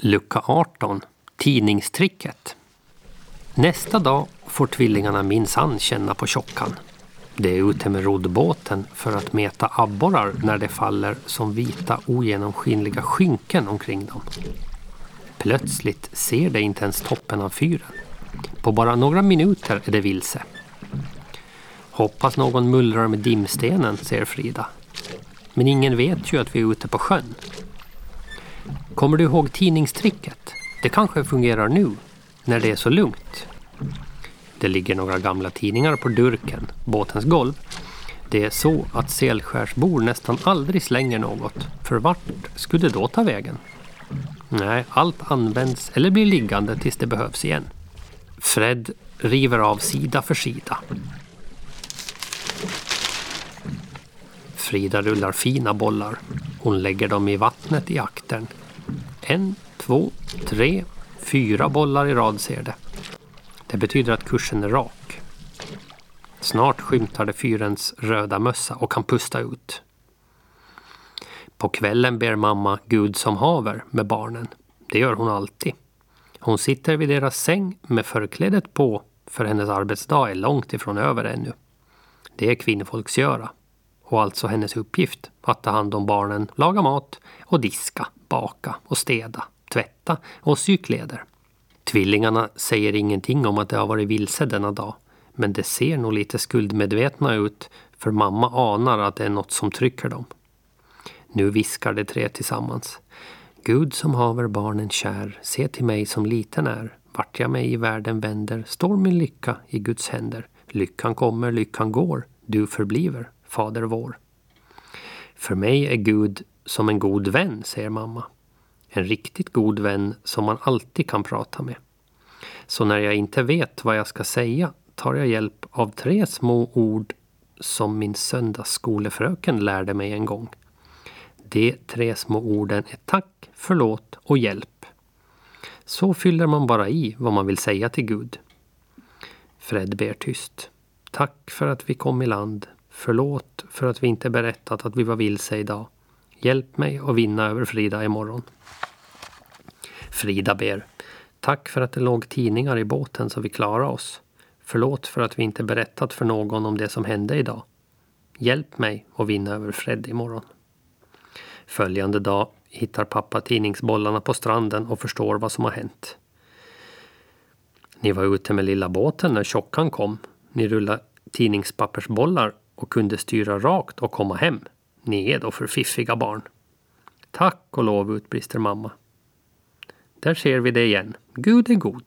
Lucka 18. Tidningstricket. Nästa dag får tvillingarna minsann känna på tjockan. De är ute med roddbåten för att mäta abborrar när det faller som vita ogenomskinliga skynken omkring dem. Plötsligt ser de inte ens toppen av fyren. På bara några minuter är det vilse. Hoppas någon mullrar med dimstenen, säger Frida. Men ingen vet ju att vi är ute på sjön. Kommer du ihåg tidningstricket? Det kanske fungerar nu, när det är så lugnt. Det ligger några gamla tidningar på durken, båtens golv. Det är så att Selskärsbor nästan aldrig slänger något, för vart skulle det då ta vägen? Nej, allt används eller blir liggande tills det behövs igen. Fred river av sida för sida. Frida rullar fina bollar. Hon lägger dem i vattnet i aktern. En, två, tre, fyra bollar i rad ser det. Det betyder att kursen är rak. Snart skymtar det fyrens röda mössa och kan pusta ut. På kvällen ber mamma Gud som haver med barnen. Det gör hon alltid. Hon sitter vid deras säng med förklädet på för hennes arbetsdag är långt ifrån över ännu. Det är kvinnfolksgöra och alltså hennes uppgift att ta hand om barnen, laga mat och diska, baka och städa, tvätta och sy kläder. Tvillingarna säger ingenting om att de har varit vilse denna dag, men de ser nog lite skuldmedvetna ut för mamma anar att det är något som trycker dem. Nu viskar de tre tillsammans. Gud som haver barnen kär, se till mig som liten är. Vart jag mig i världen vänder står min lycka i Guds händer. Lyckan kommer, lyckan går, du förbliver, Fader vår. För mig är Gud som en god vän, säger mamma. En riktigt god vän som man alltid kan prata med. Så när jag inte vet vad jag ska säga tar jag hjälp av tre små ord som min söndagsskolefröken lärde mig en gång. De tre små orden är tack, förlåt och hjälp. Så fyller man bara i vad man vill säga till Gud. Fred ber tyst. Tack för att vi kom i land. Förlåt för att vi inte berättat att vi var vilse idag. Hjälp mig att vinna över Frida imorgon. Frida ber. Tack för att det låg tidningar i båten så vi klarade oss. Förlåt för att vi inte berättat för någon om det som hände idag. Hjälp mig att vinna över Fred imorgon. Följande dag hittar pappa tidningsbollarna på stranden och förstår vad som har hänt. Ni var ute med lilla båten när tjockan kom. Ni rullade tidningspappersbollar och kunde styra rakt och komma hem. Ni är då för fiffiga barn. Tack och lov, utbrister mamma. Där ser vi det igen. Gud är god.